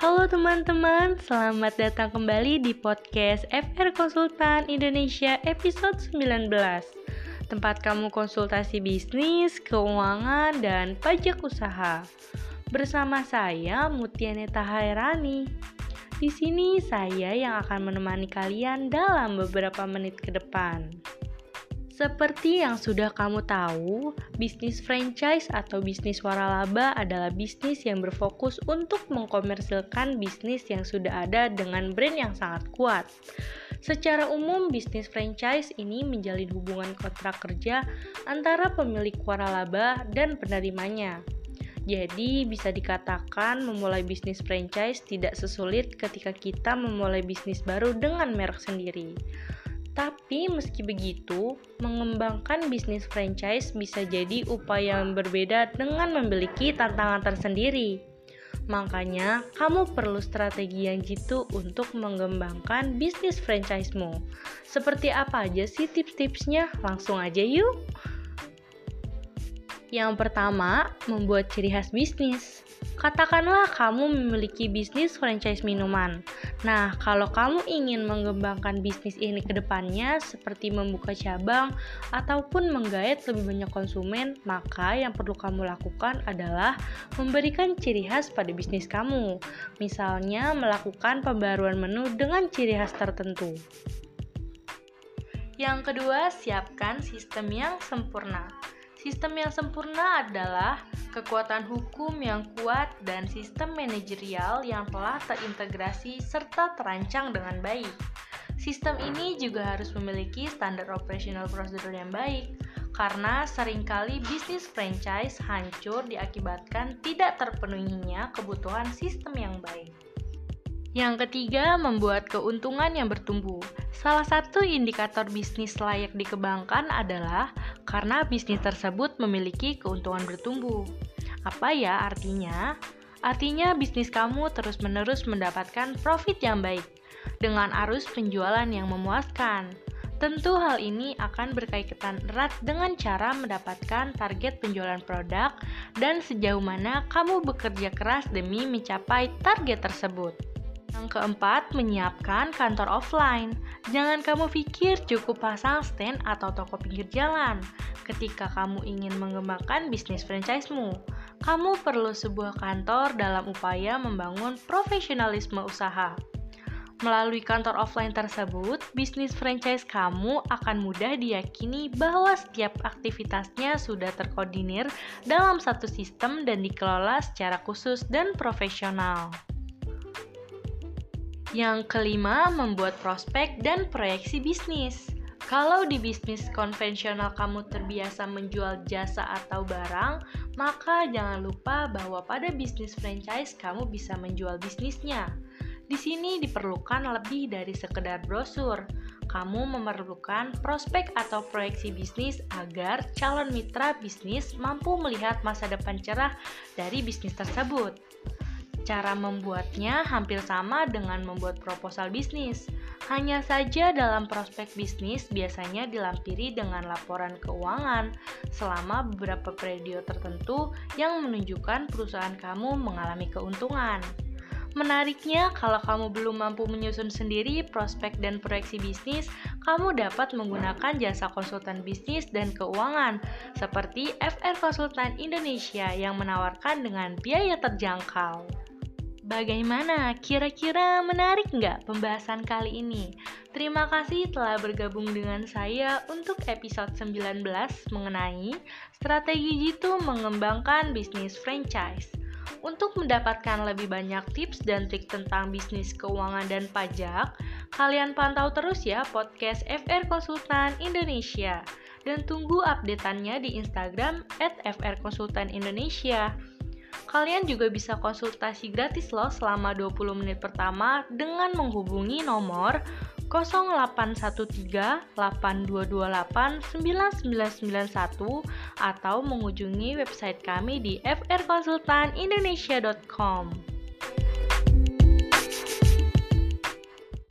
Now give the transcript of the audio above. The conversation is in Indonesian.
Halo teman-teman, selamat datang kembali di podcast FR Konsultan Indonesia episode 19 Tempat kamu konsultasi bisnis, keuangan, dan pajak usaha. Bersama saya Mutianeta Hairani. Di sini saya yang akan menemani kalian dalam beberapa menit ke depan seperti yang sudah kamu tahu, bisnis franchise atau bisnis waralaba adalah bisnis yang berfokus untuk mengkomersilkan bisnis yang sudah ada dengan brand yang sangat kuat. Secara umum, bisnis franchise ini menjalin hubungan kontrak kerja antara pemilik waralaba dan penerimanya. Jadi, bisa dikatakan memulai bisnis franchise tidak sesulit ketika kita memulai bisnis baru dengan merek sendiri. Tapi meski begitu, mengembangkan bisnis franchise bisa jadi upaya yang berbeda dengan memiliki tantangan tersendiri. Makanya, kamu perlu strategi yang jitu untuk mengembangkan bisnis franchise-mu. Seperti apa aja sih tips-tipsnya? Langsung aja yuk! Yang pertama, membuat ciri khas bisnis. Katakanlah kamu memiliki bisnis franchise minuman. Nah, kalau kamu ingin mengembangkan bisnis ini ke depannya seperti membuka cabang ataupun menggait lebih banyak konsumen, maka yang perlu kamu lakukan adalah memberikan ciri khas pada bisnis kamu. Misalnya, melakukan pembaruan menu dengan ciri khas tertentu. Yang kedua, siapkan sistem yang sempurna. Sistem yang sempurna adalah kekuatan hukum yang kuat dan sistem manajerial yang telah terintegrasi serta terancang dengan baik. Sistem ini juga harus memiliki standar operasional prosedur yang baik, karena sering kali bisnis franchise hancur diakibatkan tidak terpenuhinya kebutuhan sistem yang baik. Yang ketiga, membuat keuntungan yang bertumbuh. Salah satu indikator bisnis layak dikembangkan adalah karena bisnis tersebut memiliki keuntungan bertumbuh. Apa ya artinya? Artinya bisnis kamu terus-menerus mendapatkan profit yang baik dengan arus penjualan yang memuaskan. Tentu hal ini akan berkaitan erat dengan cara mendapatkan target penjualan produk dan sejauh mana kamu bekerja keras demi mencapai target tersebut. Yang keempat, menyiapkan kantor offline. Jangan kamu pikir cukup pasang stand atau toko pinggir jalan ketika kamu ingin mengembangkan bisnis franchise-mu. Kamu perlu sebuah kantor dalam upaya membangun profesionalisme usaha. Melalui kantor offline tersebut, bisnis franchise kamu akan mudah diyakini bahwa setiap aktivitasnya sudah terkoordinir dalam satu sistem dan dikelola secara khusus dan profesional. Yang kelima, membuat prospek dan proyeksi bisnis. Kalau di bisnis konvensional kamu terbiasa menjual jasa atau barang, maka jangan lupa bahwa pada bisnis franchise kamu bisa menjual bisnisnya. Di sini diperlukan lebih dari sekedar brosur. Kamu memerlukan prospek atau proyeksi bisnis agar calon mitra bisnis mampu melihat masa depan cerah dari bisnis tersebut. Cara membuatnya hampir sama dengan membuat proposal bisnis. Hanya saja dalam prospek bisnis biasanya dilampiri dengan laporan keuangan selama beberapa periode tertentu yang menunjukkan perusahaan kamu mengalami keuntungan. Menariknya, kalau kamu belum mampu menyusun sendiri prospek dan proyeksi bisnis, kamu dapat menggunakan jasa konsultan bisnis dan keuangan seperti FR Konsultan Indonesia yang menawarkan dengan biaya terjangkau. Bagaimana? Kira-kira menarik nggak pembahasan kali ini? Terima kasih telah bergabung dengan saya untuk episode 19 mengenai strategi jitu mengembangkan bisnis franchise. Untuk mendapatkan lebih banyak tips dan trik tentang bisnis keuangan dan pajak, kalian pantau terus ya podcast FR Konsultan Indonesia dan tunggu updateannya di Instagram at FR Konsultan Indonesia. Kalian juga bisa konsultasi gratis loh selama 20 menit pertama dengan menghubungi nomor 0813 8228 9991 atau mengunjungi website kami di frkonsultanindonesia.com.